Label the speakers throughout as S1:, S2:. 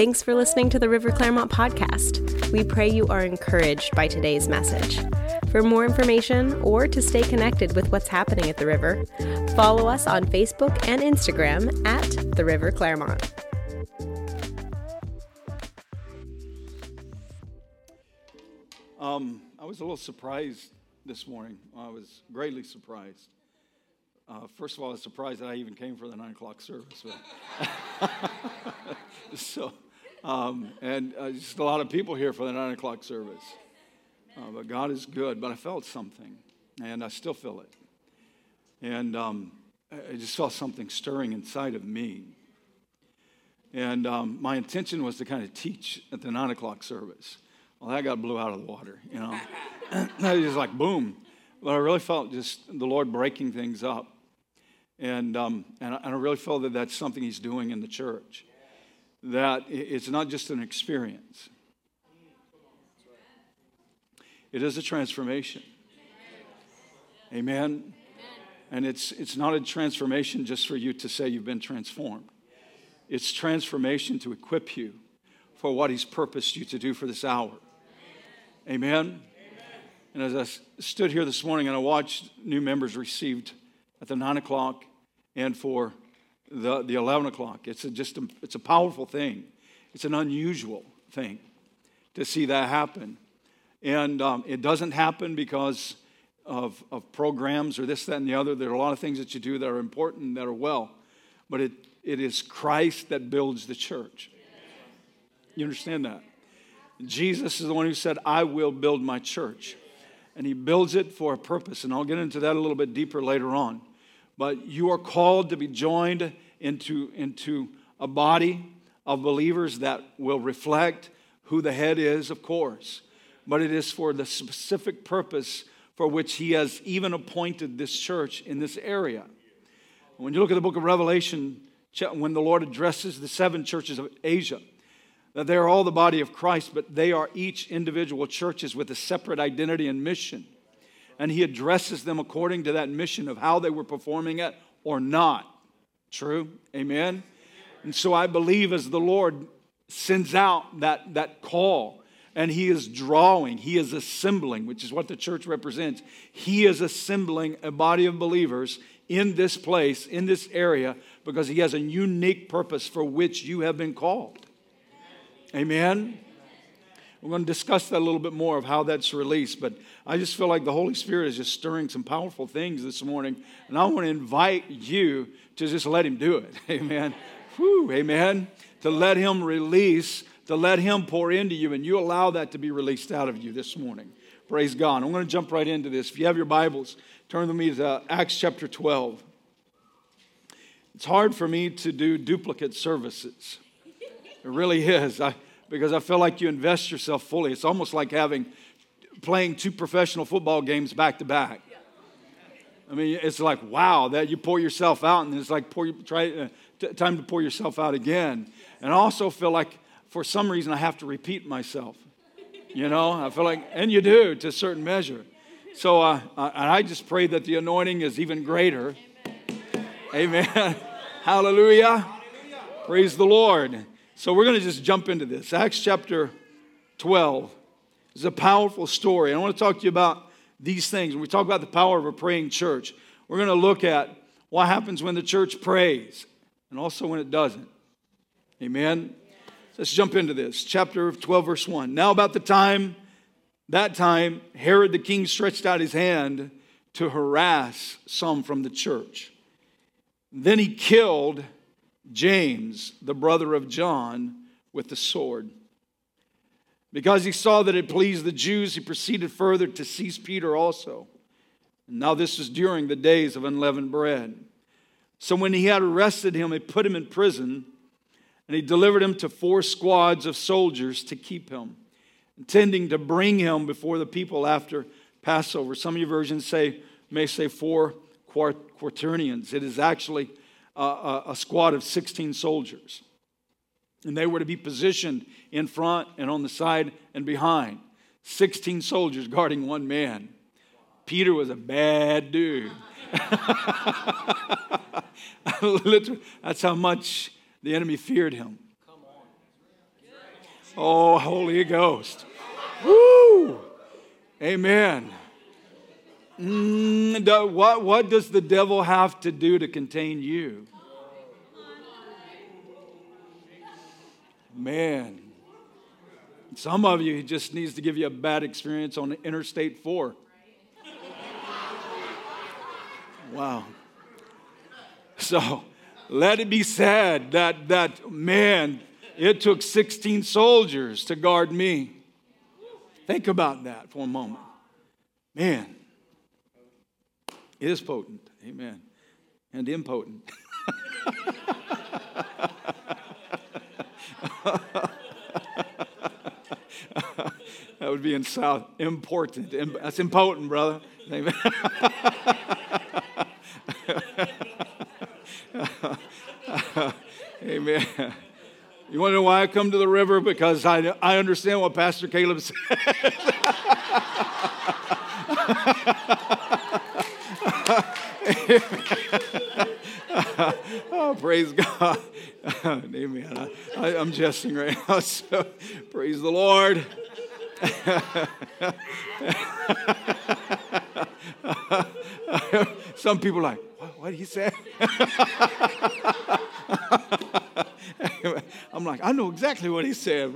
S1: Thanks for listening to the River Clermont podcast. We pray you are encouraged by today's message. For more information or to stay connected with what's happening at the river, follow us on Facebook and Instagram at the River Clermont.
S2: Um, I was a little surprised this morning. I was greatly surprised. Uh, first of all, I was surprised that I even came for the nine o'clock service. so, um, and uh, just a lot of people here for the nine o'clock service. Uh, but God is good. But I felt something, and I still feel it. And um, I just felt something stirring inside of me. And um, my intention was to kind of teach at the nine o'clock service. Well, that got blew out of the water, you know. I was just like boom. But I really felt just the Lord breaking things up. And, um, and I really feel that that's something He's doing in the church. That it's not just an experience, it is a transformation. Amen. And it's, it's not a transformation just for you to say you've been transformed. It's transformation to equip you for what He's purposed you to do for this hour. Amen. And as I stood here this morning and I watched new members received at the nine o'clock and for the, the 11 o'clock, it's a, just a, it's a powerful thing. It's an unusual thing to see that happen. And um, it doesn't happen because of, of programs or this, that, and the other. There are a lot of things that you do that are important, that are well. But it, it is Christ that builds the church. You understand that? Jesus is the one who said, I will build my church. And he builds it for a purpose. And I'll get into that a little bit deeper later on. But you are called to be joined into, into a body of believers that will reflect who the head is, of course. But it is for the specific purpose for which he has even appointed this church in this area. When you look at the book of Revelation, when the Lord addresses the seven churches of Asia, that they are all the body of Christ, but they are each individual churches with a separate identity and mission. And he addresses them according to that mission of how they were performing it or not. True? Amen? And so I believe as the Lord sends out that, that call and he is drawing, he is assembling, which is what the church represents. He is assembling a body of believers in this place, in this area, because he has a unique purpose for which you have been called. Amen. We're going to discuss that a little bit more of how that's released, but I just feel like the Holy Spirit is just stirring some powerful things this morning, and I want to invite you to just let Him do it. Amen. Whew, amen. To let Him release, to let Him pour into you, and you allow that to be released out of you this morning. Praise God. I'm going to jump right into this. If you have your Bibles, turn with me to Acts chapter 12. It's hard for me to do duplicate services. It really is. I, because I feel like you invest yourself fully. It's almost like having playing two professional football games back to back. I mean, it's like wow that you pour yourself out, and it's like pour try uh, t- time to pour yourself out again. And I also feel like for some reason I have to repeat myself. You know, I feel like, and you do to a certain measure. So uh, I, I just pray that the anointing is even greater. Amen. Amen. Hallelujah. Hallelujah. Praise the Lord. So we're going to just jump into this. Acts chapter 12 is a powerful story. I want to talk to you about these things. When we talk about the power of a praying church, we're going to look at what happens when the church prays and also when it doesn't. Amen. Let's jump into this. Chapter 12, verse 1. Now, about the time, that time, Herod the king stretched out his hand to harass some from the church. Then he killed James, the brother of John, with the sword. Because he saw that it pleased the Jews, he proceeded further to seize Peter also. And now, this was during the days of unleavened bread. So, when he had arrested him, he put him in prison, and he delivered him to four squads of soldiers to keep him, intending to bring him before the people after Passover. Some of your versions say, may say four quaternions. It is actually a, a squad of 16 soldiers. And they were to be positioned in front and on the side and behind. 16 soldiers guarding one man. Peter was a bad dude. That's how much the enemy feared him. Oh, Holy Ghost. Woo! Amen. Mm, what, what does the devil have to do to contain you? Man. Some of you, he just needs to give you a bad experience on Interstate 4. Wow. So let it be said that, that man, it took 16 soldiers to guard me. Think about that for a moment. Man, is potent. Amen. And impotent. that would be in South. Important. That's impotent, brother. Amen. Amen. You want to know why I come to the river? Because I, I understand what Pastor Caleb said. oh, praise God. Amen. I, am jesting right now, so praise the Lord. Some people like, what did he say? I'm like, I know exactly what he said.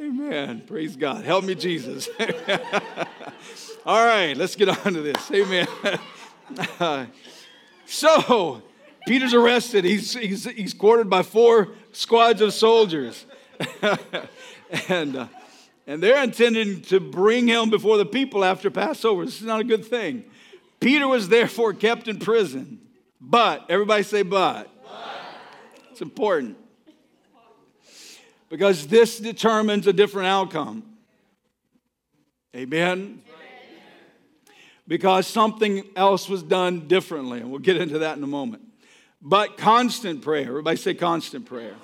S2: Amen. Praise God. Help me, Jesus. All right, let's get on to this. Amen. so, Peter's arrested. He's, he's, he's quartered by four squads of soldiers. and, uh, and they're intending to bring him before the people after Passover. This is not a good thing. Peter was therefore kept in prison. But, everybody say, but. but. It's important. Because this determines a different outcome. Amen? Because something else was done differently. And we'll get into that in a moment. But constant prayer. Everybody say constant prayer.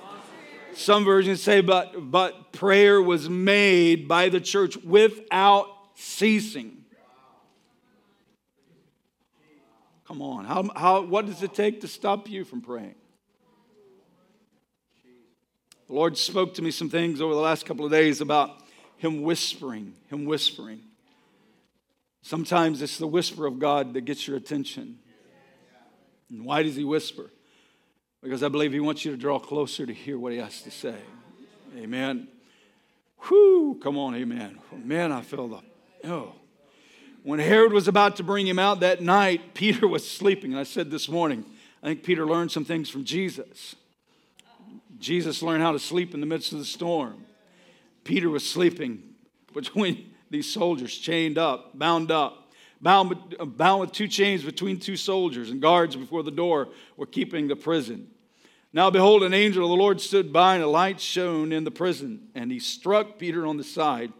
S2: Some versions say, but, but prayer was made by the church without ceasing. Come on. How, how, what does it take to stop you from praying? The Lord spoke to me some things over the last couple of days about Him whispering, Him whispering. Sometimes it's the whisper of God that gets your attention. And why does He whisper? Because I believe He wants you to draw closer to hear what He has to say. Amen. Whew, come on, amen. Man, I feel the, oh. When Herod was about to bring him out that night, Peter was sleeping. And I said this morning, I think Peter learned some things from Jesus. Jesus learned how to sleep in the midst of the storm. Peter was sleeping between these soldiers, chained up, bound up, bound, bound with two chains between two soldiers, and guards before the door were keeping the prison. Now, behold, an angel of the Lord stood by, and a light shone in the prison, and he struck Peter on the side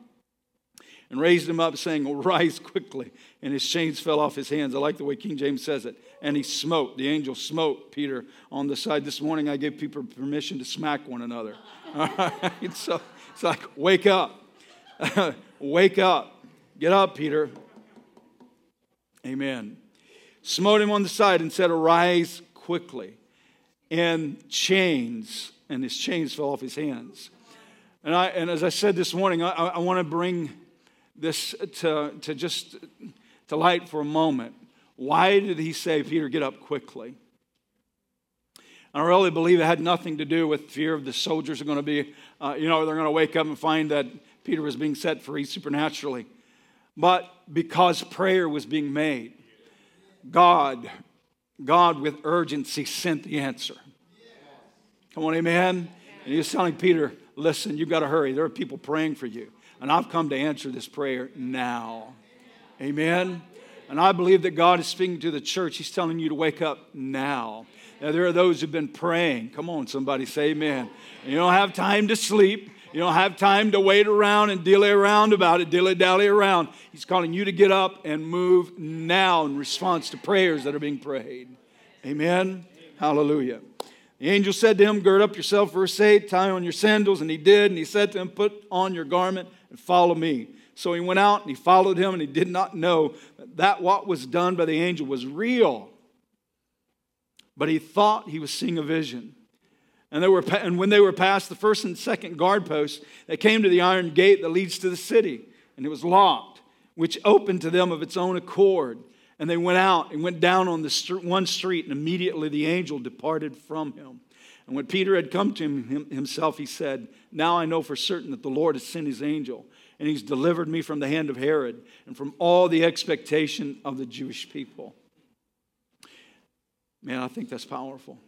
S2: and raised him up, saying, Rise quickly. And his chains fell off his hands. I like the way King James says it. And he smote, the angel smote Peter on the side. This morning I gave people permission to smack one another. All right? So it's like, wake up. wake up. Get up, Peter. Amen. Smote him on the side and said, Arise quickly. And chains, and his chains fell off his hands. And, I, and as I said this morning, I, I want to bring this to, to just to light for a moment. Why did he say, Peter, get up quickly? I really believe it had nothing to do with fear of the soldiers are going to be, uh, you know, they're going to wake up and find that Peter was being set free supernaturally. But because prayer was being made, God, God with urgency sent the answer. Come on, amen? And he was telling Peter, listen, you've got to hurry. There are people praying for you. And I've come to answer this prayer now. Amen. And I believe that God is speaking to the church. He's telling you to wake up now. Now, there are those who've been praying. Come on, somebody say amen. And you don't have time to sleep. You don't have time to wait around and dilly around about it, dilly dally around. He's calling you to get up and move now in response to prayers that are being prayed. Amen. Hallelujah. The angel said to him, Gird up yourself, verse 8, tie on your sandals. And he did. And he said to him, Put on your garment and follow me. So he went out and he followed him, and he did not know that what was done by the angel was real. But he thought he was seeing a vision. And, they were, and when they were past the first and second guard posts, they came to the iron gate that leads to the city, and it was locked, which opened to them of its own accord. And they went out and went down on the st- one street, and immediately the angel departed from him. And when Peter had come to him, himself, he said, Now I know for certain that the Lord has sent his angel, and he's delivered me from the hand of Herod and from all the expectation of the Jewish people. Man, I think that's powerful.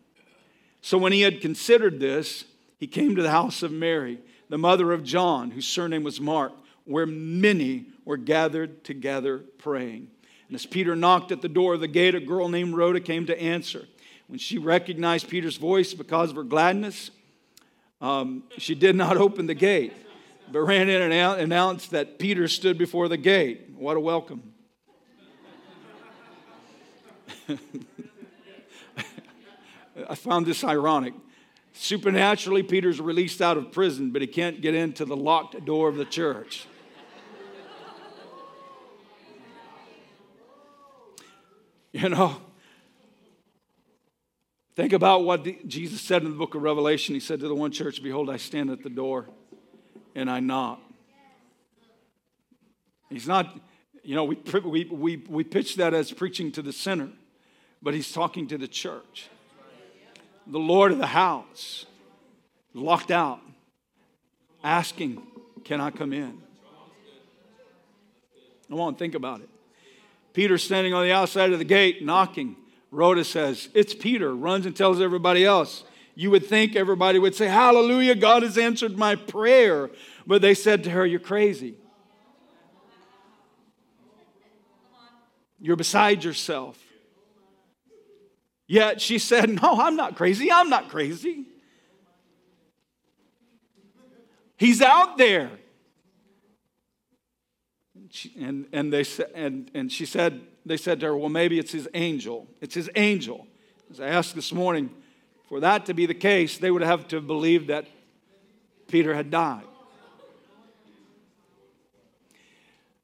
S2: So when he had considered this, he came to the house of Mary, the mother of John, whose surname was Mark, where many were gathered together praying. And as Peter knocked at the door of the gate, a girl named Rhoda came to answer. When she recognized Peter's voice because of her gladness, um, she did not open the gate, but ran in and announced that Peter stood before the gate. What a welcome. I found this ironic. Supernaturally, Peter's released out of prison, but he can't get into the locked door of the church. You know, think about what the, Jesus said in the book of Revelation. He said to the one church, Behold, I stand at the door and I knock. He's not, you know, we, we, we, we pitch that as preaching to the sinner, but he's talking to the church the Lord of the house, locked out, asking, Can I come in? I Come on, think about it. Peter standing on the outside of the gate, knocking. Rhoda says, It's Peter, runs and tells everybody else. You would think everybody would say, Hallelujah, God has answered my prayer. But they said to her, You're crazy. You're beside yourself. Yet she said, No, I'm not crazy. I'm not crazy. He's out there. And, and, they, and, and she said, they said to her, Well, maybe it's his angel. It's his angel. As I asked this morning, for that to be the case, they would have to believe that Peter had died.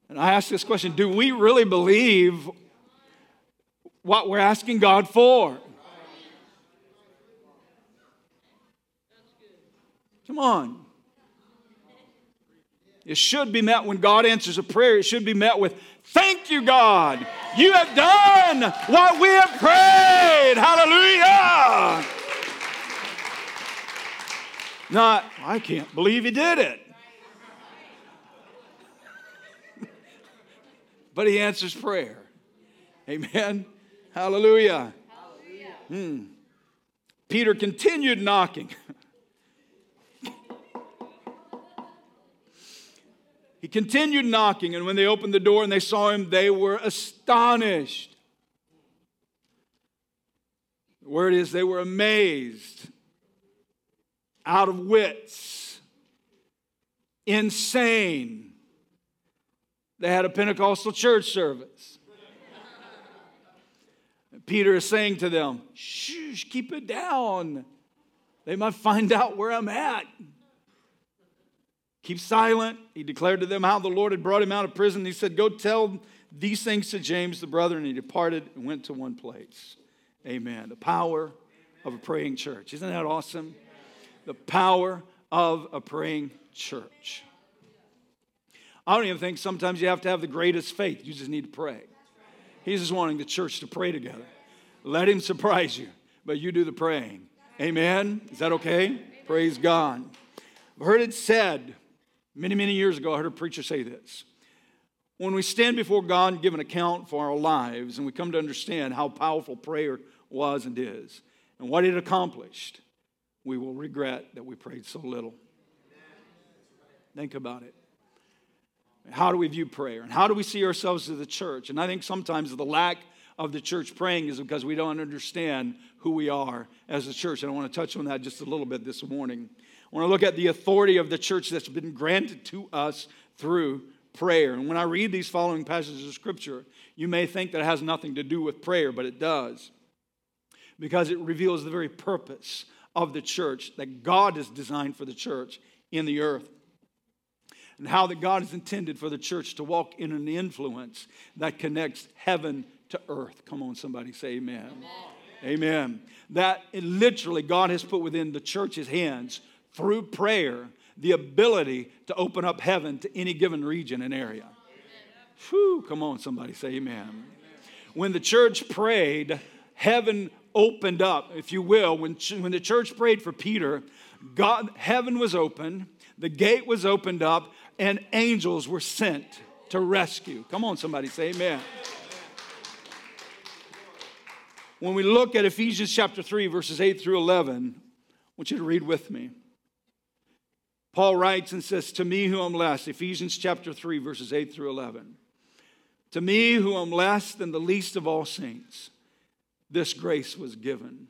S2: And I asked this question Do we really believe what we're asking God for. Come on. It should be met when God answers a prayer, it should be met with, Thank you, God. You have done what we have prayed. Hallelujah. Not, I can't believe He did it. but He answers prayer. Amen. Hallelujah. Hallelujah. Hmm. Peter continued knocking. he continued knocking, and when they opened the door and they saw him, they were astonished. The word is they were amazed, out of wits, insane. They had a Pentecostal church service. Peter is saying to them, Shh, keep it down. They might find out where I'm at. Keep silent. He declared to them how the Lord had brought him out of prison. He said, Go tell these things to James the brother. And he departed and went to one place. Amen. The power of a praying church. Isn't that awesome? The power of a praying church. I don't even think sometimes you have to have the greatest faith. You just need to pray. He's just wanting the church to pray together. Let him surprise you, but you do the praying. Amen? Is that okay? Praise God. I've heard it said many, many years ago, I heard a preacher say this. When we stand before God and give an account for our lives, and we come to understand how powerful prayer was and is, and what it accomplished, we will regret that we prayed so little. Think about it. How do we view prayer? And how do we see ourselves as the church? And I think sometimes the lack of the church praying is because we don't understand who we are as a church. And I want to touch on that just a little bit this morning. I want to look at the authority of the church that's been granted to us through prayer. And when I read these following passages of scripture, you may think that it has nothing to do with prayer, but it does. Because it reveals the very purpose of the church that God has designed for the church in the earth and how that God has intended for the church to walk in an influence that connects heaven to earth. Come on, somebody say amen. Amen. That literally God has put within the church's hands through prayer the ability to open up heaven to any given region and area. Whew, come on, somebody say amen. When the church prayed, heaven opened up, if you will. When, when the church prayed for Peter, God, heaven was open, the gate was opened up, and angels were sent to rescue. Come on, somebody say amen. When we look at Ephesians chapter 3, verses 8 through 11, I want you to read with me. Paul writes and says, To me who am less, Ephesians chapter 3, verses 8 through 11. To me who am less than the least of all saints, this grace was given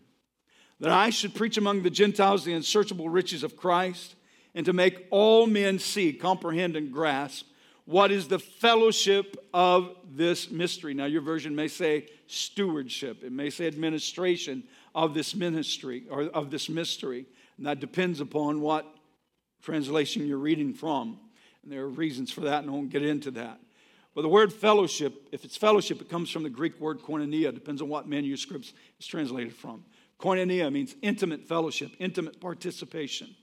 S2: that I should preach among the Gentiles the unsearchable riches of Christ and to make all men see, comprehend, and grasp what is the fellowship of this mystery. Now, your version may say stewardship, it may say administration of this ministry or of this mystery. And that depends upon what translation you're reading from. And there are reasons for that, and I won't get into that. But the word fellowship, if it's fellowship, it comes from the Greek word koinonia. Depends on what manuscripts it's translated from. Koinonia means intimate fellowship, intimate participation.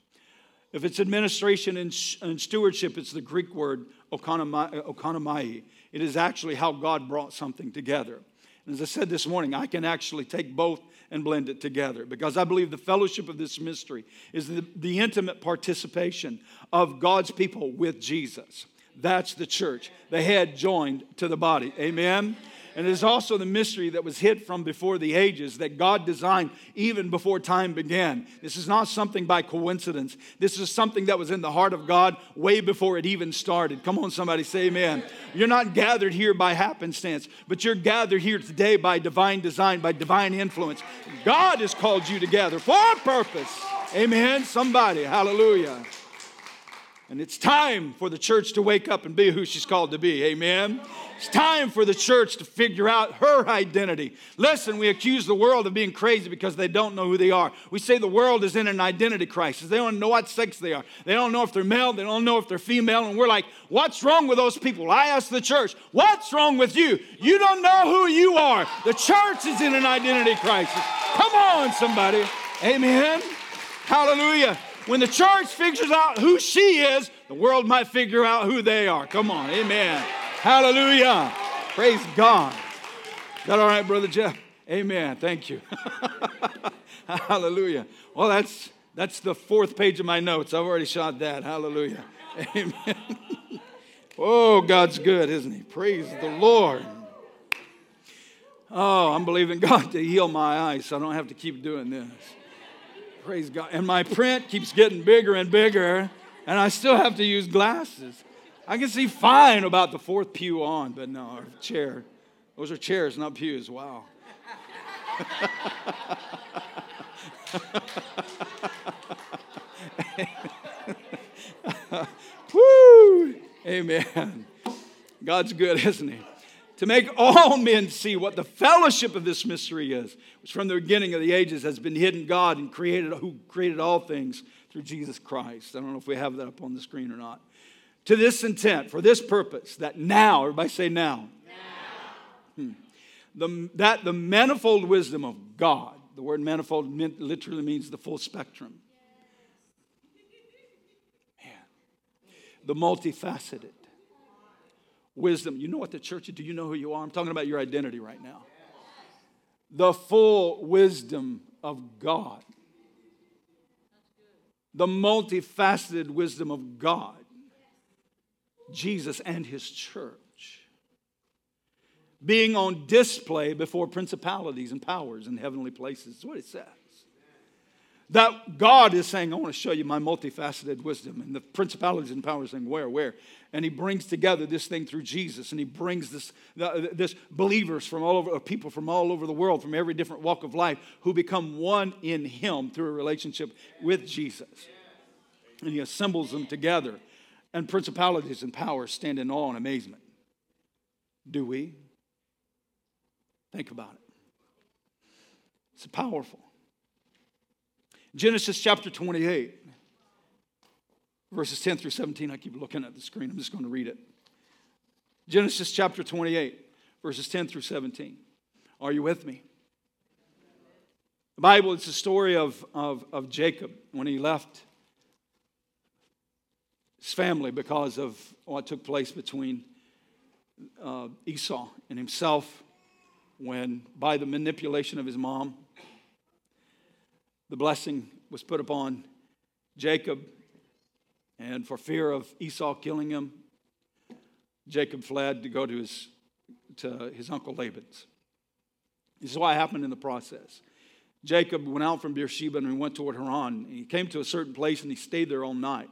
S2: If it's administration and, stewardship, it's the Greek word oikonomai. It is actually how God brought something together. As I said this morning, I can actually take both and blend it together because I believe the fellowship of this mystery is the, the intimate participation of God's people with Jesus. That's the church, the head joined to the body. Amen. And it is also the mystery that was hid from before the ages that God designed even before time began. This is not something by coincidence. This is something that was in the heart of God way before it even started. Come on, somebody say amen. You're not gathered here by happenstance, but you're gathered here today by divine design, by divine influence. God has called you together for a purpose. Amen. Somebody, hallelujah. And it's time for the church to wake up and be who she's called to be. Amen. It's time for the church to figure out her identity. Listen, we accuse the world of being crazy because they don't know who they are. We say the world is in an identity crisis. They don't know what sex they are. They don't know if they're male. They don't know if they're female. And we're like, what's wrong with those people? I ask the church, what's wrong with you? You don't know who you are. The church is in an identity crisis. Come on, somebody. Amen. Hallelujah. When the church figures out who she is, the world might figure out who they are. Come on, amen. Hallelujah. Praise God. Is that all right, Brother Jeff? Amen. Thank you. Hallelujah. Well, that's that's the fourth page of my notes. I've already shot that. Hallelujah. Amen. oh, God's good, isn't He? Praise the Lord. Oh, I'm believing God to heal my eyes so I don't have to keep doing this. Praise God. And my print keeps getting bigger and bigger, and I still have to use glasses. I can see fine about the fourth pew on, but no, our chair. Those are chairs, not pews. Wow. Woo! Amen. God's good, isn't He? To make all men see what the fellowship of this mystery is, which from the beginning of the ages has been hidden God and created who created all things through Jesus Christ. I don't know if we have that up on the screen or not. To this intent, for this purpose, that now, everybody say now. now. Hmm, the, that the manifold wisdom of God, the word manifold literally means the full spectrum. Man. The multifaceted wisdom. You know what the church is? Do you know who you are? I'm talking about your identity right now. The full wisdom of God. The multifaceted wisdom of God. Jesus and his church. Being on display before principalities and powers in heavenly places. That's what it says. That God is saying, I want to show you my multifaceted wisdom. And the principalities and powers saying, Where, where? And he brings together this thing through Jesus. And he brings this, this believers from all over, people from all over the world, from every different walk of life, who become one in him through a relationship with Jesus. And he assembles them together. And principalities and powers stand in awe and amazement. Do we? Think about it. It's powerful. Genesis chapter 28, verses 10 through 17. I keep looking at the screen. I'm just going to read it. Genesis chapter 28, verses 10 through 17. Are you with me? The Bible, it's the story of, of, of Jacob when he left his family because of what took place between uh, Esau and himself when, by the manipulation of his mom, the blessing was put upon Jacob. And for fear of Esau killing him, Jacob fled to go to his, to his uncle Laban's. This is what happened in the process. Jacob went out from Beersheba and he went toward Haran. And he came to a certain place and he stayed there all night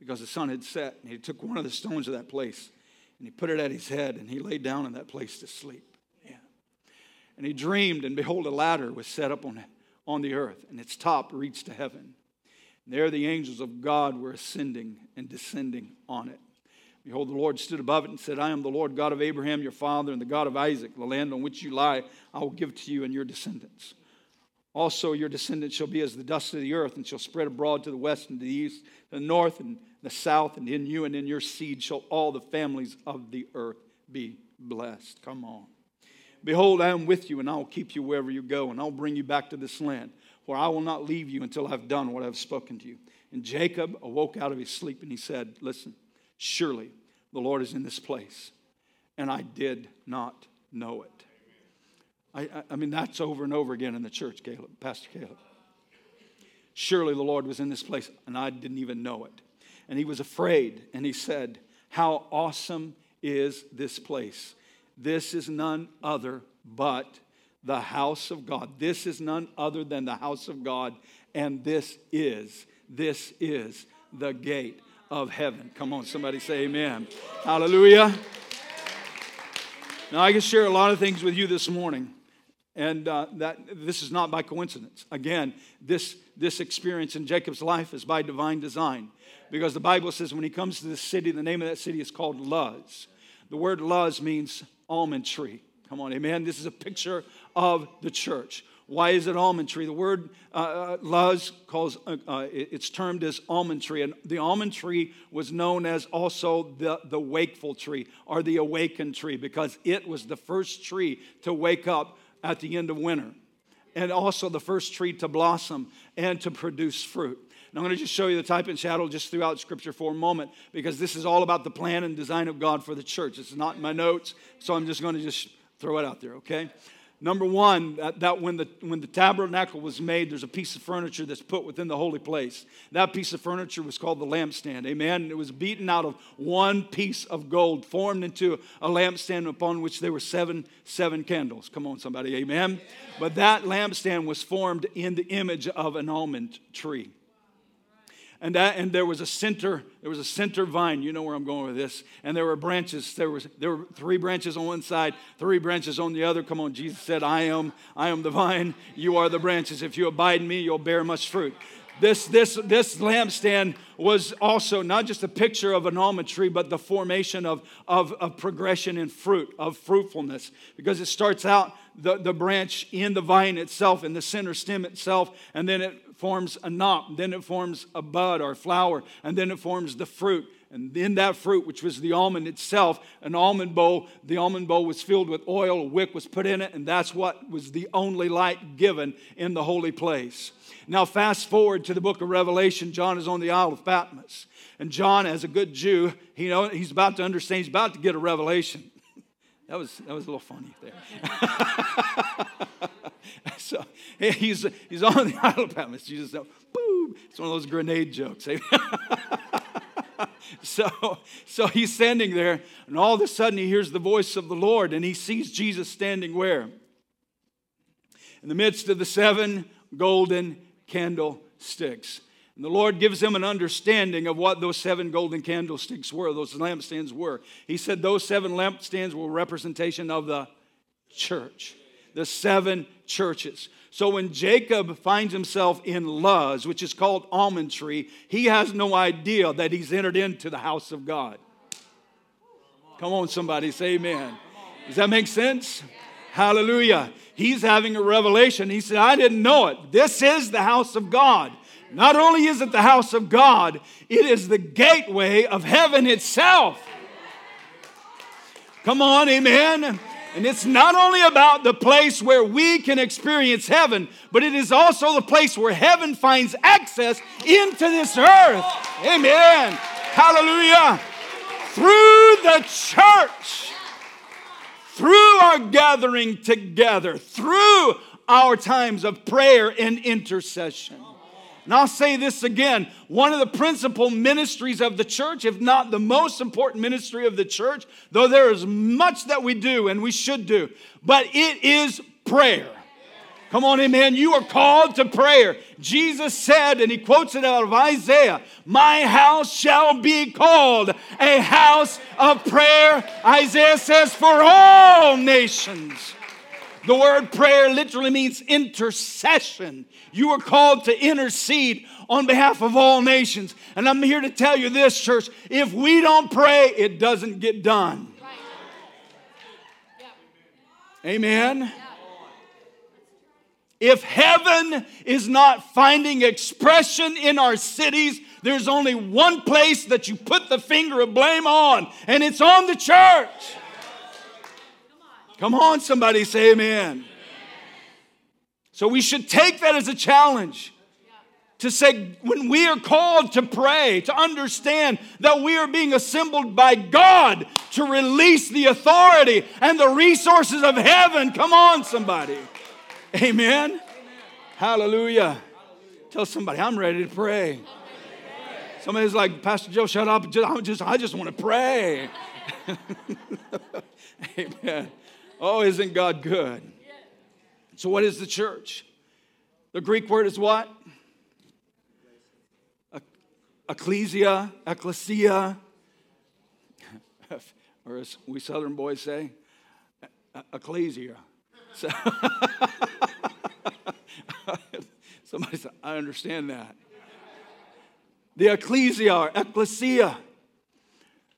S2: because the sun had set. And he took one of the stones of that place and he put it at his head and he lay down in that place to sleep. Yeah. And he dreamed, and behold, a ladder was set up on, on the earth, and its top reached to heaven. And there the angels of God were ascending and descending on it. Behold, the Lord stood above it and said, I am the Lord God of Abraham, your father, and the God of Isaac. The land on which you lie, I will give to you and your descendants. Also, your descendants shall be as the dust of the earth, and shall spread abroad to the west and to the east, to the north and the south, and in you and in your seed shall all the families of the earth be blessed. Come on. Behold, I am with you, and I will keep you wherever you go, and I'll bring you back to this land, for I will not leave you until I've done what I've spoken to you. And Jacob awoke out of his sleep, and he said, Listen, surely the Lord is in this place, and I did not know it. I, I, mean, that's over and over again in the church, Caleb, Pastor Caleb. Surely the Lord was in this place, and I didn't even know it. And he was afraid, and he said, How awesome is this place! This is none other but the house of God. This is none other than the house of God, and this is, this is the gate of heaven. Come on, somebody say amen. Hallelujah. Now, I can share a lot of things with you this morning. And uh, that this is not by coincidence. Again, this, this experience in Jacob's life is by divine design. Because the Bible says when he comes to this city, the name of that city is called Luz. The word Luz means almond tree. Come on, amen. This is a picture of the church. Why is it almond tree? The word uh, uh Luz calls uh, uh, it's termed as almond tree, and the almond tree was known as also the, the wakeful tree or the awakened tree because it was the first tree to wake up at the end of winter, and also the first tree to blossom and to produce fruit. And I'm going to just show you the type and shadow just throughout Scripture for a moment because this is all about the plan and design of God for the church. It's not in my notes, so I'm just going to just throw it out there, okay? Number one, that, that, when, the, when the tabernacle was made, there's a piece of furniture that's put within the holy place. That piece of furniture was called the lampstand. Amen. It was beaten out of one piece of gold, formed into a lampstand upon which there were seven, seven candles. Come on, somebody. Amen. But that lampstand was formed in the image of an almond tree and that, and there was a center there was a center vine. You know where i'm going with this. And there were branches. There was there were three branches on one side three branches on the other. Come on jesus said i am i am the vine. You are the branches. If you abide in me you'll bear much fruit. This this this lampstand was also not just a picture of an almond tree but the formation of of, of progression in fruit of fruitfulness. Because it starts out the, the branch in the vine itself in the center stem itself and then it forms a knot, then it forms a bud or flower, and then it forms the fruit. And in that fruit, which was the almond itself, an almond bowl, the almond bowl was filled with oil, a wick was put in it, and that's what was the only light given in the holy place. Now, fast forward to the book of Revelation. John is on the Isle of Patmos. And John, as a good Jew, he know, he's about to understand, he's about to get a revelation. that, was, that was a little funny there. so he's, he's on the Patmos. Jesus, said, boom. It's one of those grenade jokes. So, so he's standing there, and all of a sudden he hears the voice of the Lord, and he sees Jesus standing where? In the midst of the seven golden candlesticks. And the Lord gives him an understanding of what those seven golden candlesticks were, those lampstands were. He said those seven lampstands were representation of the church the seven churches. So when Jacob finds himself in Luz, which is called almond tree, he has no idea that he's entered into the house of God. Come on, somebody, say amen. Does that make sense? Hallelujah. He's having a revelation. He said, I didn't know it. This is the house of God. Not only is it the house of God, it is the gateway of heaven itself. Come on, amen. And it's not only about the place where we can experience heaven, but it is also the place where heaven finds access into this earth. Amen. Hallelujah. Through the church, through our gathering together, through our times of prayer and intercession. And I'll say this again one of the principal ministries of the church, if not the most important ministry of the church, though there is much that we do and we should do, but it is prayer. Come on, amen. You are called to prayer. Jesus said, and he quotes it out of Isaiah, My house shall be called a house of prayer. Isaiah says, For all nations. The word prayer literally means intercession. You are called to intercede on behalf of all nations. And I'm here to tell you this, church if we don't pray, it doesn't get done. Amen. If heaven is not finding expression in our cities, there's only one place that you put the finger of blame on, and it's on the church. Come on, somebody say amen. So we should take that as a challenge to say when we are called to pray, to understand that we are being assembled by God to release the authority and the resources of heaven. Come on, somebody. Amen. Amen. Hallelujah. Hallelujah. Tell somebody, I'm ready to pray. Somebody's like, Pastor Joe, shut up. I just, I just want to pray. Amen. Oh, isn't God good? So, what is the church? The Greek word is what? Ecclesia, ecclesia, or as we Southern boys say, ecclesia. So Somebody said, I understand that. The ecclesia, ecclesia.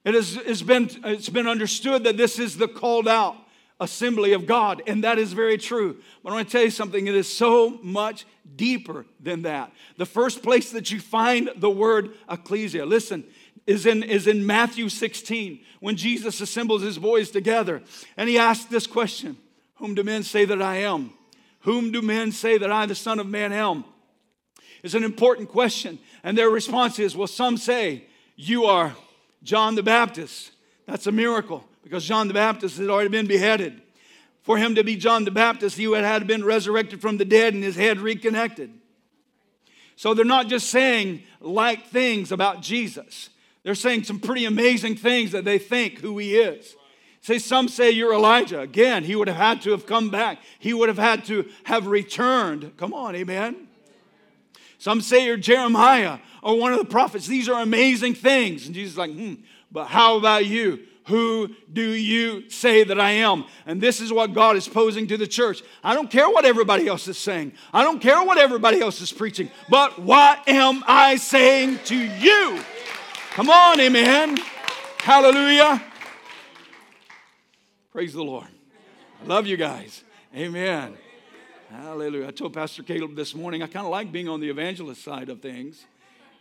S2: It has, it's, been, it's been understood that this is the called out assembly of God, and that is very true. But I want to tell you something, it is so much deeper than that. The first place that you find the word ecclesia, listen, is in, is in Matthew 16 when Jesus assembles his boys together and he asks this question Whom do men say that I am? Whom do men say that I, the Son of Man, am? It's an important question. And their response is, Well, some say you are John the Baptist. That's a miracle because John the Baptist had already been beheaded. For him to be John the Baptist, he had had been resurrected from the dead and his head reconnected. So they're not just saying like things about Jesus. They're saying some pretty amazing things that they think who he is. Say some say you're Elijah. Again, he would have had to have come back. He would have had to have returned. Come on, amen. Some say you're Jeremiah or one of the prophets. These are amazing things. And Jesus is like, hmm, but how about you? Who do you say that I am? And this is what God is posing to the church. I don't care what everybody else is saying, I don't care what everybody else is preaching, but what am I saying to you? Come on, amen. Hallelujah. Praise the Lord. I love you guys. Amen. Hallelujah. I told Pastor Caleb this morning, I kind of like being on the evangelist side of things.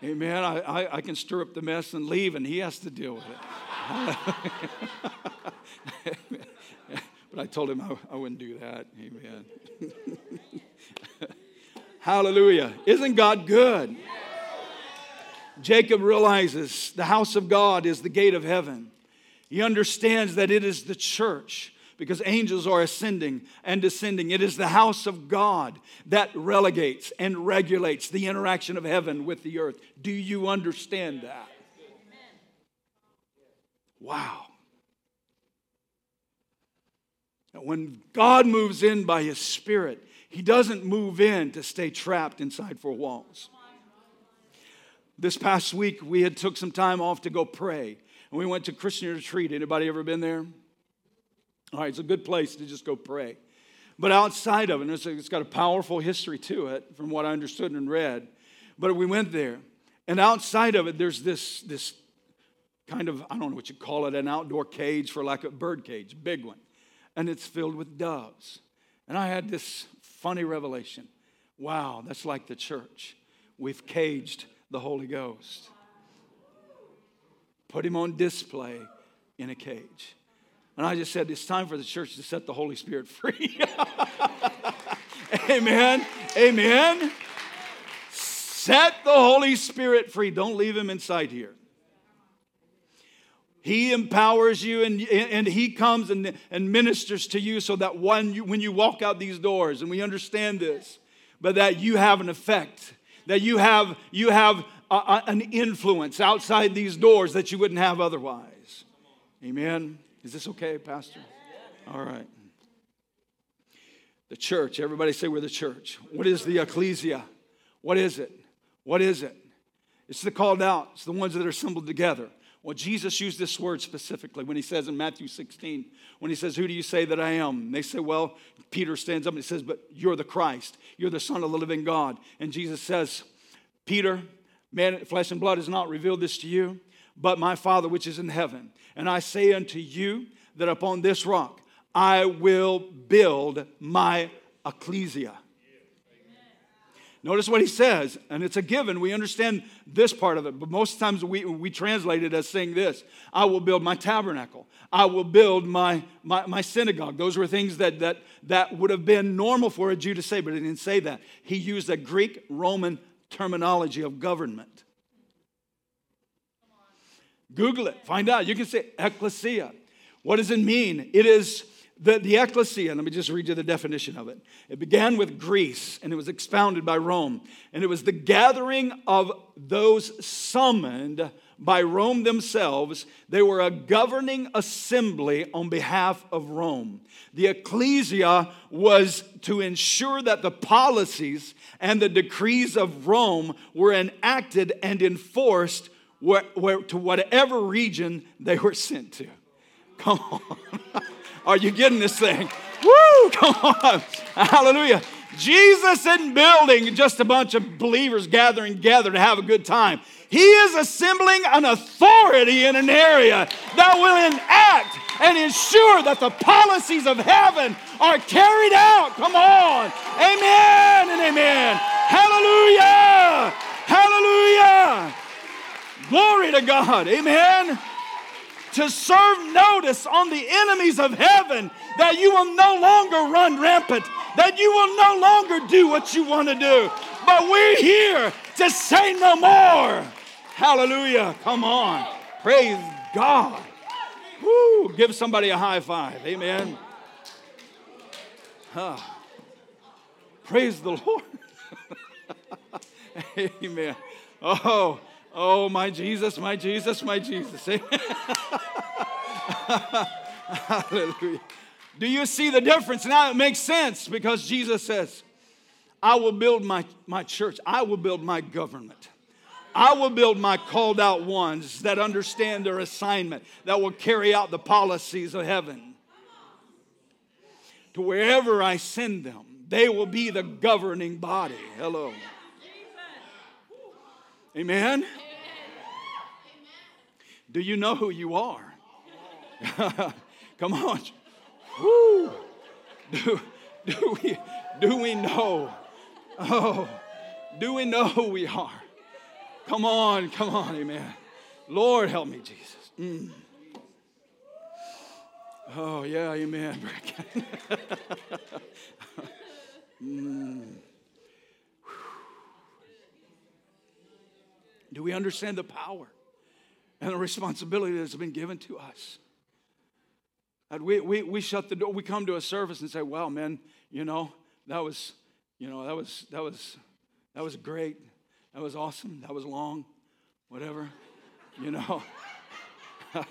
S2: Amen. I, I, I, can stir up the mess and leave, and he has to deal with it. but I told him I, I wouldn't do that. Amen. Hallelujah. Isn't God good? Jacob realizes the house of God is the gate of heaven. He understands that it is the church because angels are ascending and descending. It is the house of God that relegates and regulates the interaction of heaven with the earth. Do you understand that? Wow. When God moves in by His Spirit, He doesn't move in to stay trapped inside four walls. This past week, we had took some time off to go pray, and we went to Christian retreat. Anybody ever been there? All right, it's a good place to just go pray. But outside of it, it's, it's got a powerful history to it, from what I understood and read. But we went there, and outside of it, there's this this kind of, I don't know what you call it, an outdoor cage for like a bird cage, big one. And it's filled with doves. And I had this funny revelation. Wow, that's like the church. We've caged the Holy Ghost. Put him on display in a cage. And I just said, it's time for the church to set the Holy Spirit free. Amen. Amen. Set the Holy Spirit free. Don't leave him inside here. He empowers you and, and He comes and, and ministers to you so that when you, when you walk out these doors, and we understand this, but that you have an effect, that you have, you have a, a, an influence outside these doors that you wouldn't have otherwise. Amen. Is this okay, Pastor? All right. The church, everybody say we're the church. What is the ecclesia? What is it? What is it? It's the called out, it's the ones that are assembled together. Well, Jesus used this word specifically when he says in Matthew 16, when he says, Who do you say that I am? And they say, Well, Peter stands up and he says, But you're the Christ. You're the Son of the living God. And Jesus says, Peter, man, flesh and blood has not revealed this to you, but my Father which is in heaven. And I say unto you that upon this rock I will build my ecclesia. Notice what he says, and it's a given. We understand this part of it, but most times we, we translate it as saying this I will build my tabernacle. I will build my, my, my synagogue. Those were things that, that, that would have been normal for a Jew to say, but he didn't say that. He used a Greek Roman terminology of government. Google it, find out. You can say ecclesia. What does it mean? It is the, the ecclesia, let me just read you the definition of it. It began with Greece and it was expounded by Rome. And it was the gathering of those summoned by Rome themselves. They were a governing assembly on behalf of Rome. The ecclesia was to ensure that the policies and the decrees of Rome were enacted and enforced to whatever region they were sent to. Come on. Are you getting this thing? Woo! Come on. Hallelujah. Jesus isn't building just a bunch of believers gathering together to have a good time. He is assembling an authority in an area that will enact and ensure that the policies of heaven are carried out. Come on. Amen and amen. Hallelujah. Hallelujah. Glory to God. Amen to serve notice on the enemies of heaven that you will no longer run rampant, that you will no longer do what you want to do. But we're here to say no more. Hallelujah. Come on. Praise God. Woo. Give somebody a high five. Amen. Huh. Praise the Lord. Amen. Oh, Oh, my Jesus, my Jesus, my Jesus. Hallelujah. Do you see the difference? Now it makes sense because Jesus says, I will build my, my church, I will build my government. I will build my called out ones that understand their assignment, that will carry out the policies of heaven. To wherever I send them, they will be the governing body. Hello. Amen. Do you know who you are? Come on. Woo. Do, do, we, do we know? Oh, do we know who we are? Come on, come on, amen. Lord, help me, Jesus. Mm. Oh, yeah, amen. mm. Do we understand the power and the responsibility that's been given to us? And we, we, we shut the door. We come to a service and say, well, man, you know, that was, you know, that was, that was, that was great. That was awesome. That was long. Whatever, you know.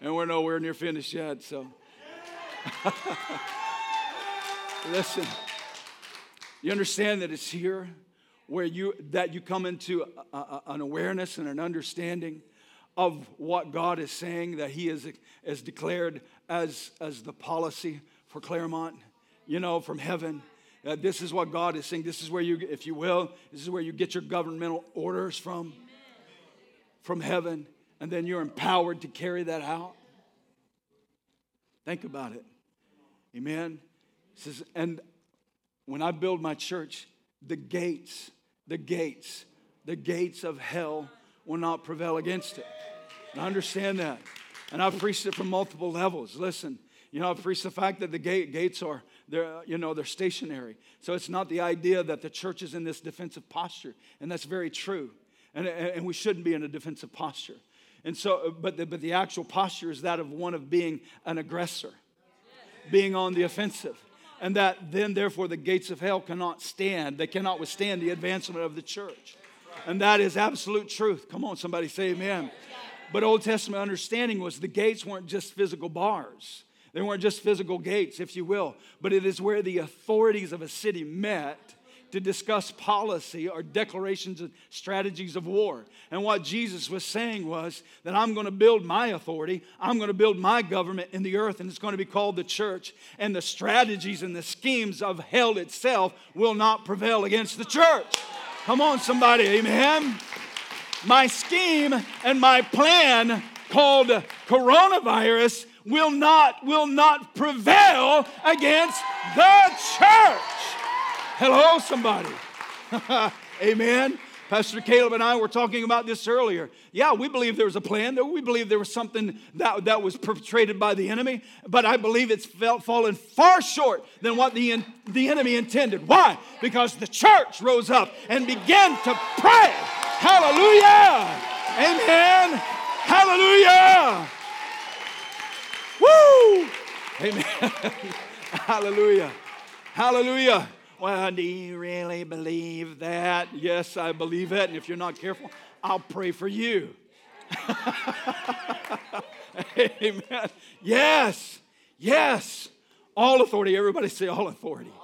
S2: and we're nowhere near finished yet, so. Listen. You understand that it's here where you that you come into a, a, an awareness and an understanding of what God is saying that He is, is declared as, as the policy for Clermont, you know, from heaven. Uh, this is what God is saying. This is where you, if you will, this is where you get your governmental orders from, from heaven, and then you're empowered to carry that out. Think about it. Amen. It says, and when I build my church, the gates, the gates, the gates of hell will not prevail against it. And I understand that. And I've preached it from multiple levels. Listen, you know, I've preached the fact that the gate, gates are, they're, uh, you know, they're stationary. So it's not the idea that the church is in this defensive posture. And that's very true. And, and we shouldn't be in a defensive posture. And so, uh, but the, but the actual posture is that of one of being an aggressor, being on the offensive. And that then, therefore, the gates of hell cannot stand. They cannot withstand the advancement of the church. And that is absolute truth. Come on, somebody say amen. But Old Testament understanding was the gates weren't just physical bars. They weren't just physical gates, if you will, but it is where the authorities of a city met to discuss policy or declarations and strategies of war. And what Jesus was saying was that I'm going to build my authority, I'm going to build my government in the earth, and it's going to be called the church. And the strategies and the schemes of hell itself will not prevail against the church. Come on, somebody, amen. My scheme and my plan called coronavirus will not will not prevail against the church. Hello, somebody. Amen. Pastor Caleb and I were talking about this earlier. Yeah, we believe there was a plan. We believe there was something that, that was perpetrated by the enemy, but I believe it's felt, fallen far short than what the, the enemy intended. Why? Because the church rose up and began to pray. Hallelujah! Amen! Hallelujah! Woo! Amen. Hallelujah. Hallelujah. Well, do you really believe that? Yes, I believe it. And if you're not careful, I'll pray for you. Amen. Yes, yes. All authority. Everybody say all authority.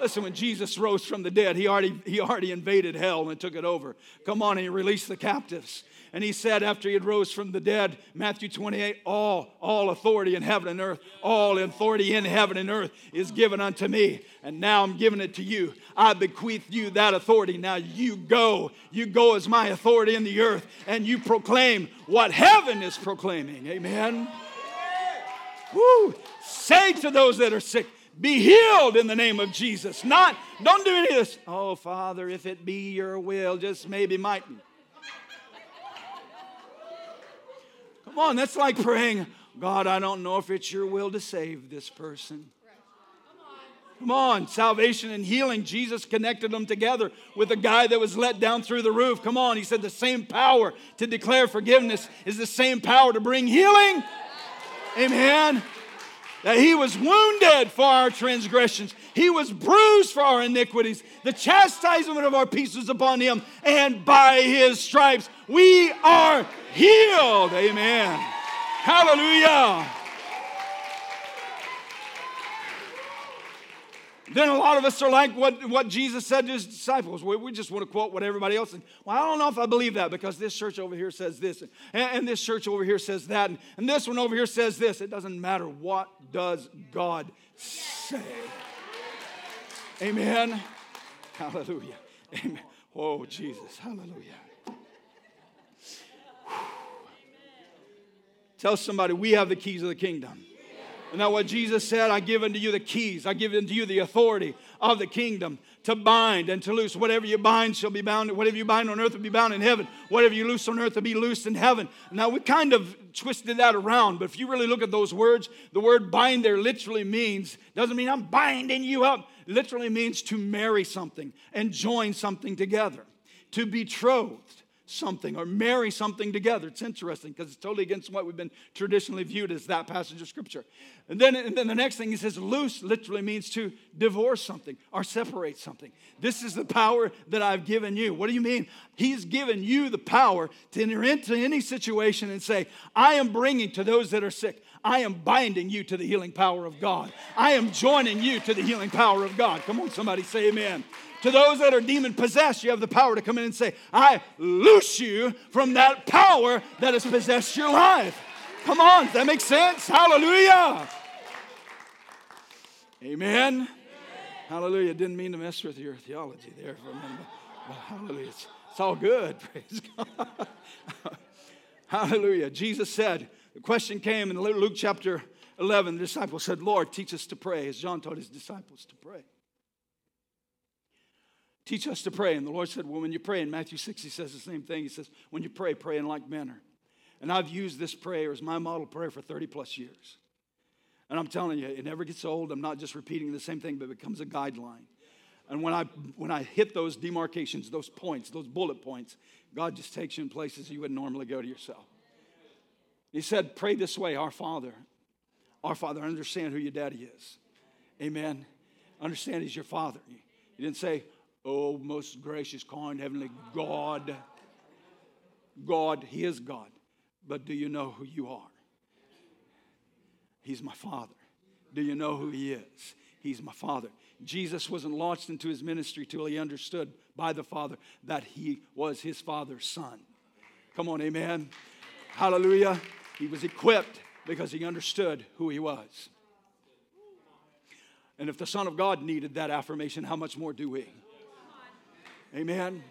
S2: Listen, when Jesus rose from the dead, he already, he already invaded hell and took it over. Come on, and he released the captives. And he said, after he had rose from the dead, Matthew 28, all, all authority in heaven and earth, all authority in heaven and earth is given unto me. And now I'm giving it to you. I bequeath you that authority. Now you go. You go as my authority in the earth, and you proclaim what heaven is proclaiming. Amen. Woo! Say to those that are sick, be healed in the name of Jesus. Not, don't do any of this. Oh, Father, if it be your will, just maybe mightn't. Come on, that's like praying, God, I don't know if it's your will to save this person. Come on, salvation and healing. Jesus connected them together with a guy that was let down through the roof. Come on, he said the same power to declare forgiveness is the same power to bring healing. Amen. That he was wounded for our transgressions, he was bruised for our iniquities. The chastisement of our peace was upon him, and by his stripes we are healed. Amen. Hallelujah. Then a lot of us are like what, what Jesus said to his disciples. We, we just want to quote what everybody else said. Well, I don't know if I believe that because this church over here says this, and, and this church over here says that, and, and this one over here says this. It doesn't matter. What does God say? Amen. Hallelujah. Amen. Oh, Jesus. Hallelujah. Tell somebody, we have the keys of the kingdom. And that what Jesus said, I give unto you the keys, I give unto you the authority of the kingdom to bind and to loose. Whatever you bind shall be bound, whatever you bind on earth will be bound in heaven. Whatever you loose on earth will be loosed in heaven. Now we kind of twisted that around, but if you really look at those words, the word bind there literally means, doesn't mean I'm binding you up. literally means to marry something and join something together, to betrothed something or marry something together. It's interesting because it's totally against what we've been traditionally viewed as that passage of scripture. And then, and then the next thing he says, loose literally means to divorce something or separate something. This is the power that I've given you. What do you mean? He's given you the power to enter into any situation and say, I am bringing to those that are sick. I am binding you to the healing power of God. I am joining you to the healing power of God. Come on, somebody say amen. To those that are demon possessed, you have the power to come in and say, I loose you from that power that has possessed your life. Come on, that make sense? Hallelujah. Amen. Amen. Hallelujah. Didn't mean to mess with your theology there for a minute. But hallelujah. It's, it's all good. Praise God. hallelujah. Jesus said, the question came in Luke chapter 11. The disciples said, Lord, teach us to pray, as John taught his disciples to pray. Teach us to pray. And the Lord said, Well, when you pray, in Matthew 6, he says the same thing. He says, When you pray, pray in like manner. And I've used this prayer as my model prayer for 30 plus years. And I'm telling you, it never gets old. I'm not just repeating the same thing, but it becomes a guideline. And when I when I hit those demarcations, those points, those bullet points, God just takes you in places you wouldn't normally go to yourself. He said, Pray this way, our Father. Our Father, understand who your daddy is. Amen. Understand he's your father. He didn't say, Oh, most gracious, kind, heavenly God. God, He is God. But do you know who you are? He's my Father. Do you know who He is? He's my Father. Jesus wasn't launched into His ministry till He understood by the Father that He was His Father's Son. Come on, amen. Hallelujah. He was equipped because He understood who He was. And if the Son of God needed that affirmation, how much more do we? Amen.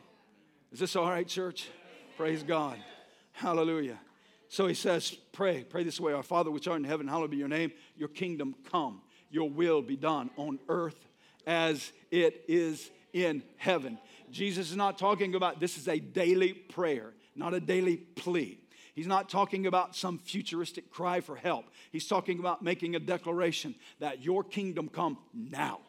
S2: Is this all right, church? Praise God. Hallelujah. So he says, Pray, pray this way Our Father which art in heaven, hallowed be your name. Your kingdom come, your will be done on earth as it is in heaven. Jesus is not talking about this is a daily prayer, not a daily plea. He's not talking about some futuristic cry for help. He's talking about making a declaration that your kingdom come now.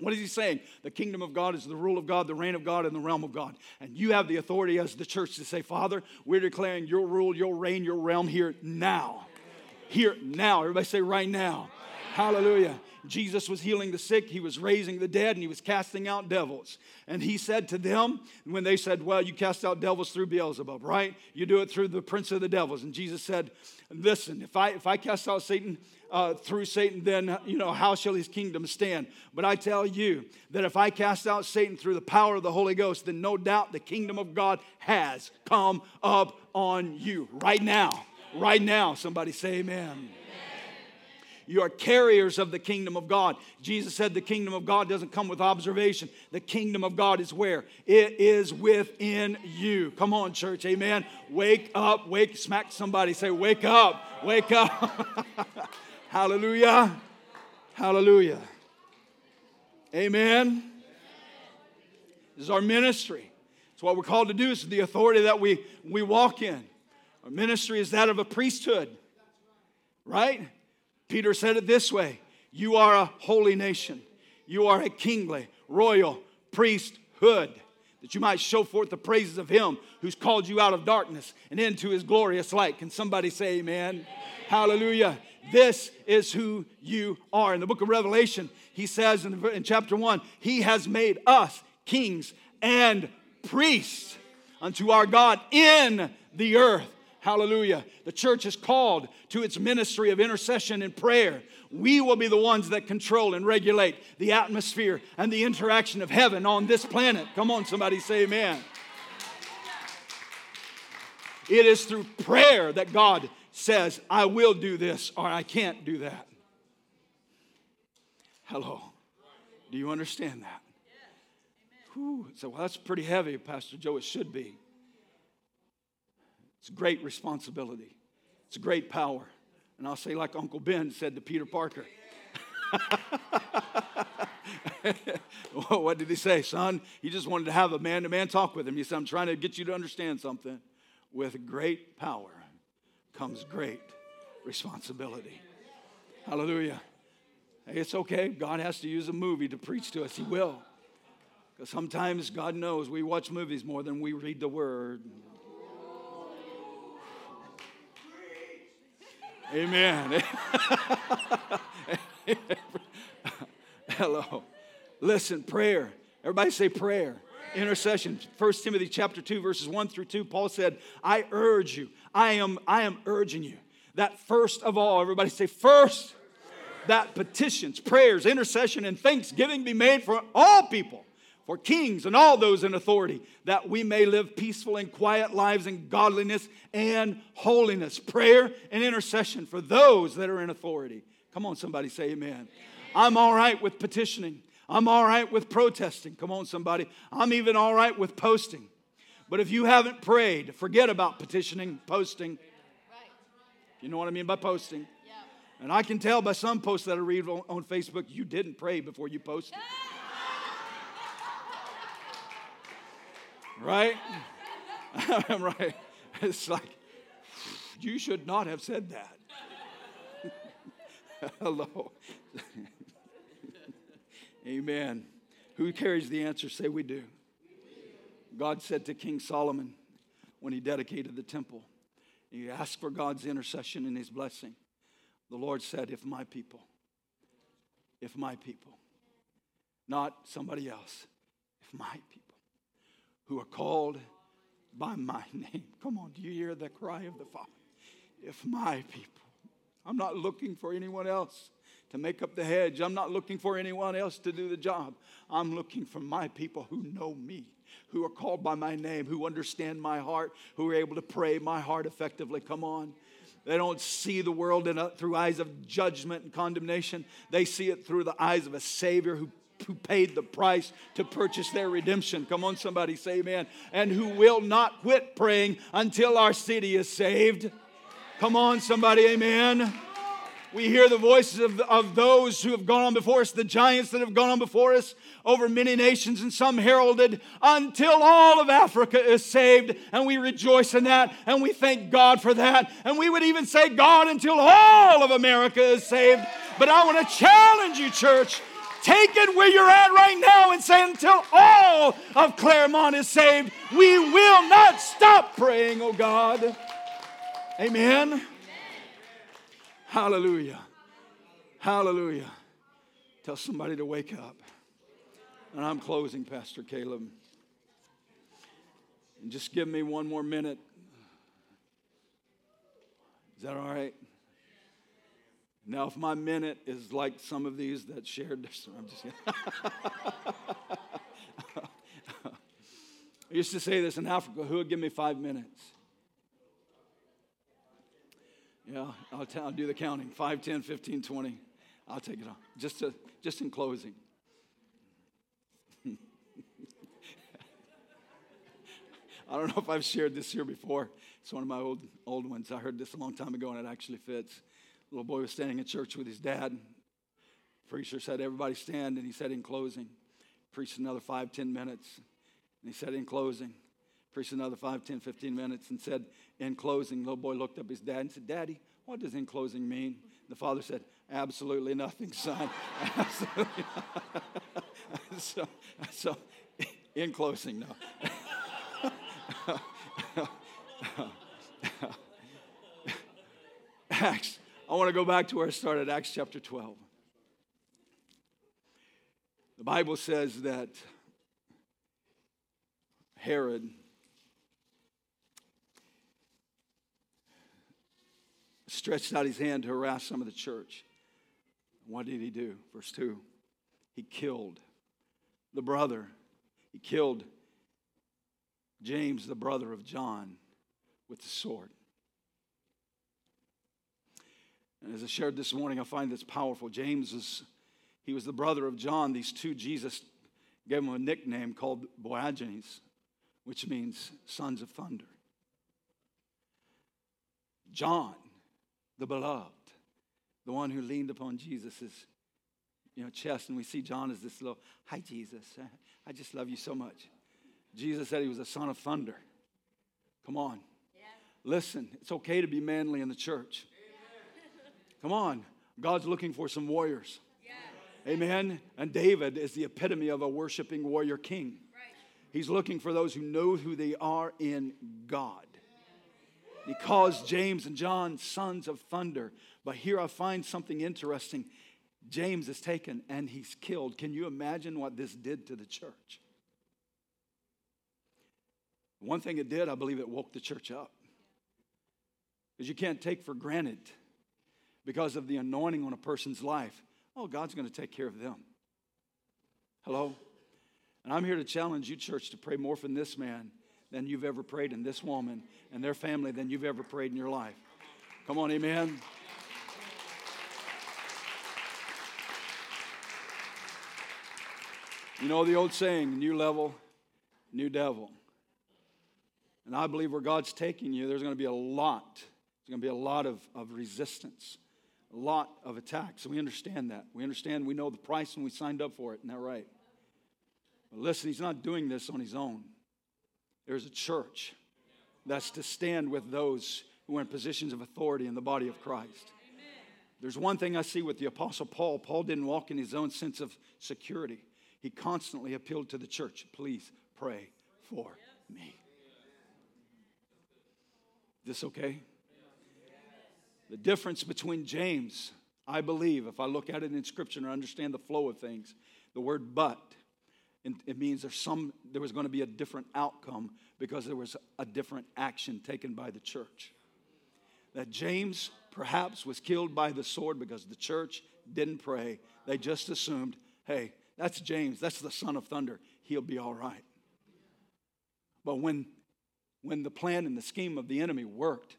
S2: What is he saying? The kingdom of God is the rule of God, the reign of God, and the realm of God. And you have the authority as the church to say, Father, we're declaring your rule, your reign, your realm here now. Here now. Everybody say, right now. Hallelujah. Jesus was healing the sick, he was raising the dead, and he was casting out devils. And he said to them, when they said, Well, you cast out devils through Beelzebub, right? You do it through the prince of the devils. And Jesus said, Listen, if I if I cast out Satan, uh, through Satan, then, you know, how shall his kingdom stand? But I tell you that if I cast out Satan through the power of the Holy Ghost, then no doubt the kingdom of God has come up on you right now. Right now. Somebody say amen. You are carriers of the kingdom of God. Jesus said the kingdom of God doesn't come with observation. The kingdom of God is where? It is within you. Come on, church. Amen. Wake up. Wake, smack somebody. Say, wake up. Wake up. Hallelujah. Hallelujah. Amen. This is our ministry. It's what we're called to do. It's the authority that we, we walk in. Our ministry is that of a priesthood, right? Peter said it this way You are a holy nation, you are a kingly, royal priesthood, that you might show forth the praises of Him who's called you out of darkness and into His glorious light. Can somebody say amen? amen. Hallelujah. This is who you are. In the book of Revelation, he says in, in chapter 1, He has made us kings and priests unto our God in the earth. Hallelujah. The church is called to its ministry of intercession and prayer. We will be the ones that control and regulate the atmosphere and the interaction of heaven on this planet. Come on, somebody say amen. It is through prayer that God says, I will do this or I can't do that. Hello. Do you understand that? Whew. So, well, that's pretty heavy, Pastor Joe. It should be. It's great responsibility, it's great power. And I'll say, like Uncle Ben said to Peter Parker. what did he say, son? He just wanted to have a man to man talk with him. He said, I'm trying to get you to understand something. With great power comes great responsibility. Hallelujah. It's okay. God has to use a movie to preach to us. He will. Because sometimes God knows we watch movies more than we read the word. Amen. Hello. Listen, prayer. Everybody say prayer. Intercession. 1 Timothy chapter 2, verses 1 through 2, Paul said, I urge you, I am, I am urging you that first of all, everybody say first, that petitions, prayers, intercession, and thanksgiving be made for all people, for kings and all those in authority, that we may live peaceful and quiet lives in godliness and holiness. Prayer and intercession for those that are in authority. Come on, somebody say amen. amen. I'm all right with petitioning. I'm all right with protesting. Come on, somebody. I'm even all right with posting. But if you haven't prayed, forget about petitioning, posting. You know what I mean by posting? And I can tell by some posts that I read on, on Facebook, you didn't pray before you posted. right? right. It's like, You should not have said that. Hello. Amen. Who carries the answer? Say we do. God said to King Solomon when he dedicated the temple, he asked for God's intercession and his blessing. The Lord said, If my people, if my people, not somebody else, if my people who are called by my name. Come on, do you hear the cry of the Father? If my people, I'm not looking for anyone else to make up the hedge. I'm not looking for anyone else to do the job. I'm looking for my people who know me, who are called by my name, who understand my heart, who are able to pray my heart effectively. Come on. They don't see the world a, through eyes of judgment and condemnation. They see it through the eyes of a Savior who, who paid the price to purchase their redemption. Come on, somebody say amen. And who will not quit praying until our city is saved. Come on, somebody, amen. We hear the voices of, of those who have gone on before us, the giants that have gone on before us over many nations, and some heralded until all of Africa is saved. And we rejoice in that, and we thank God for that. And we would even say, God, until all of America is saved. But I want to challenge you, church. Take it where you're at right now and say, until all of Clermont is saved, we will not stop praying, oh God. Amen. Hallelujah. Hallelujah. Tell somebody to wake up. And I'm closing, Pastor Caleb. And just give me one more minute. Is that all right? Now, if my minute is like some of these that shared this, I'm just I used to say this in Africa who would give me five minutes? Yeah, I'll, t- I'll do the counting 5, 10, 15, 20. I'll take it on. Just, to, just in closing. I don't know if I've shared this here before. It's one of my old, old ones. I heard this a long time ago, and it actually fits. little boy was standing in church with his dad. Preacher said, Everybody stand. And he said, In closing, preached another five, ten minutes. And he said, In closing, preached another five, ten, fifteen minutes, and said, in closing, little boy looked up his dad and said, Daddy, what does in closing mean? The father said, Absolutely nothing, son. Absolutely. so, so, in closing, no. Acts, I want to go back to where I started, Acts chapter 12. The Bible says that Herod stretched out his hand to harass some of the church. What did he do? Verse 2 He killed the brother. He killed James, the brother of John, with the sword. And as I shared this morning, I find this powerful. James is, he was the brother of John. These two, Jesus gave him a nickname called Boanerges, which means sons of thunder. John the beloved, the one who leaned upon Jesus' you know, chest. And we see John as this little, hi, Jesus. I just love you so much. Jesus said he was a son of thunder. Come on. Yeah. Listen, it's okay to be manly in the church. Amen. Come on. God's looking for some warriors. Yeah. Amen. And David is the epitome of a worshiping warrior king. Right. He's looking for those who know who they are in God. He calls James and John sons of thunder. But here I find something interesting. James is taken and he's killed. Can you imagine what this did to the church? One thing it did, I believe it woke the church up. Because you can't take for granted because of the anointing on a person's life. Oh, God's going to take care of them. Hello? And I'm here to challenge you, church, to pray more for this man than you've ever prayed in this woman and their family than you've ever prayed in your life. Come on, amen. You know the old saying, new level, new devil. And I believe where God's taking you, there's going to be a lot. There's going to be a lot of, of resistance, a lot of attacks. And we understand that. We understand, we know the price when we signed up for it. Isn't that right? But listen, he's not doing this on his own. There's a church that's to stand with those who are in positions of authority in the body of Christ. There's one thing I see with the Apostle Paul. Paul didn't walk in his own sense of security. He constantly appealed to the church please pray for me. This okay? The difference between James, I believe, if I look at it in Scripture and understand the flow of things, the word but, it means there's some, there was going to be a different outcome because there was a different action taken by the church. That James perhaps was killed by the sword because the church didn't pray. They just assumed, hey, that's James, that's the son of thunder, he'll be all right. But when, when the plan and the scheme of the enemy worked,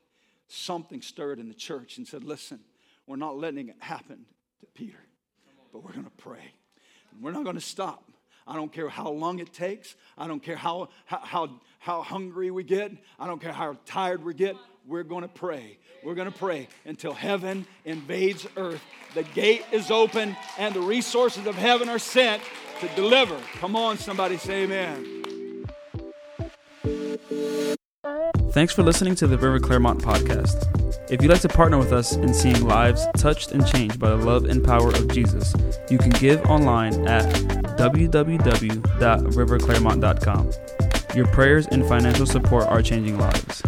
S2: something stirred in the church and said, listen, we're not letting it happen to Peter, but we're going to pray. We're not going to stop. I don't care how long it takes. I don't care how, how, how, hungry we get. I don't care how tired we get. We're going to pray. We're going to pray until heaven invades earth. The gate is open and the resources of heaven are sent to deliver. Come on, somebody say amen.
S3: Thanks for listening to the River Clermont podcast. If you'd like to partner with us in seeing lives touched and changed by the love and power of Jesus, you can give online at www.riverclermont.com. Your prayers and financial support are changing lives.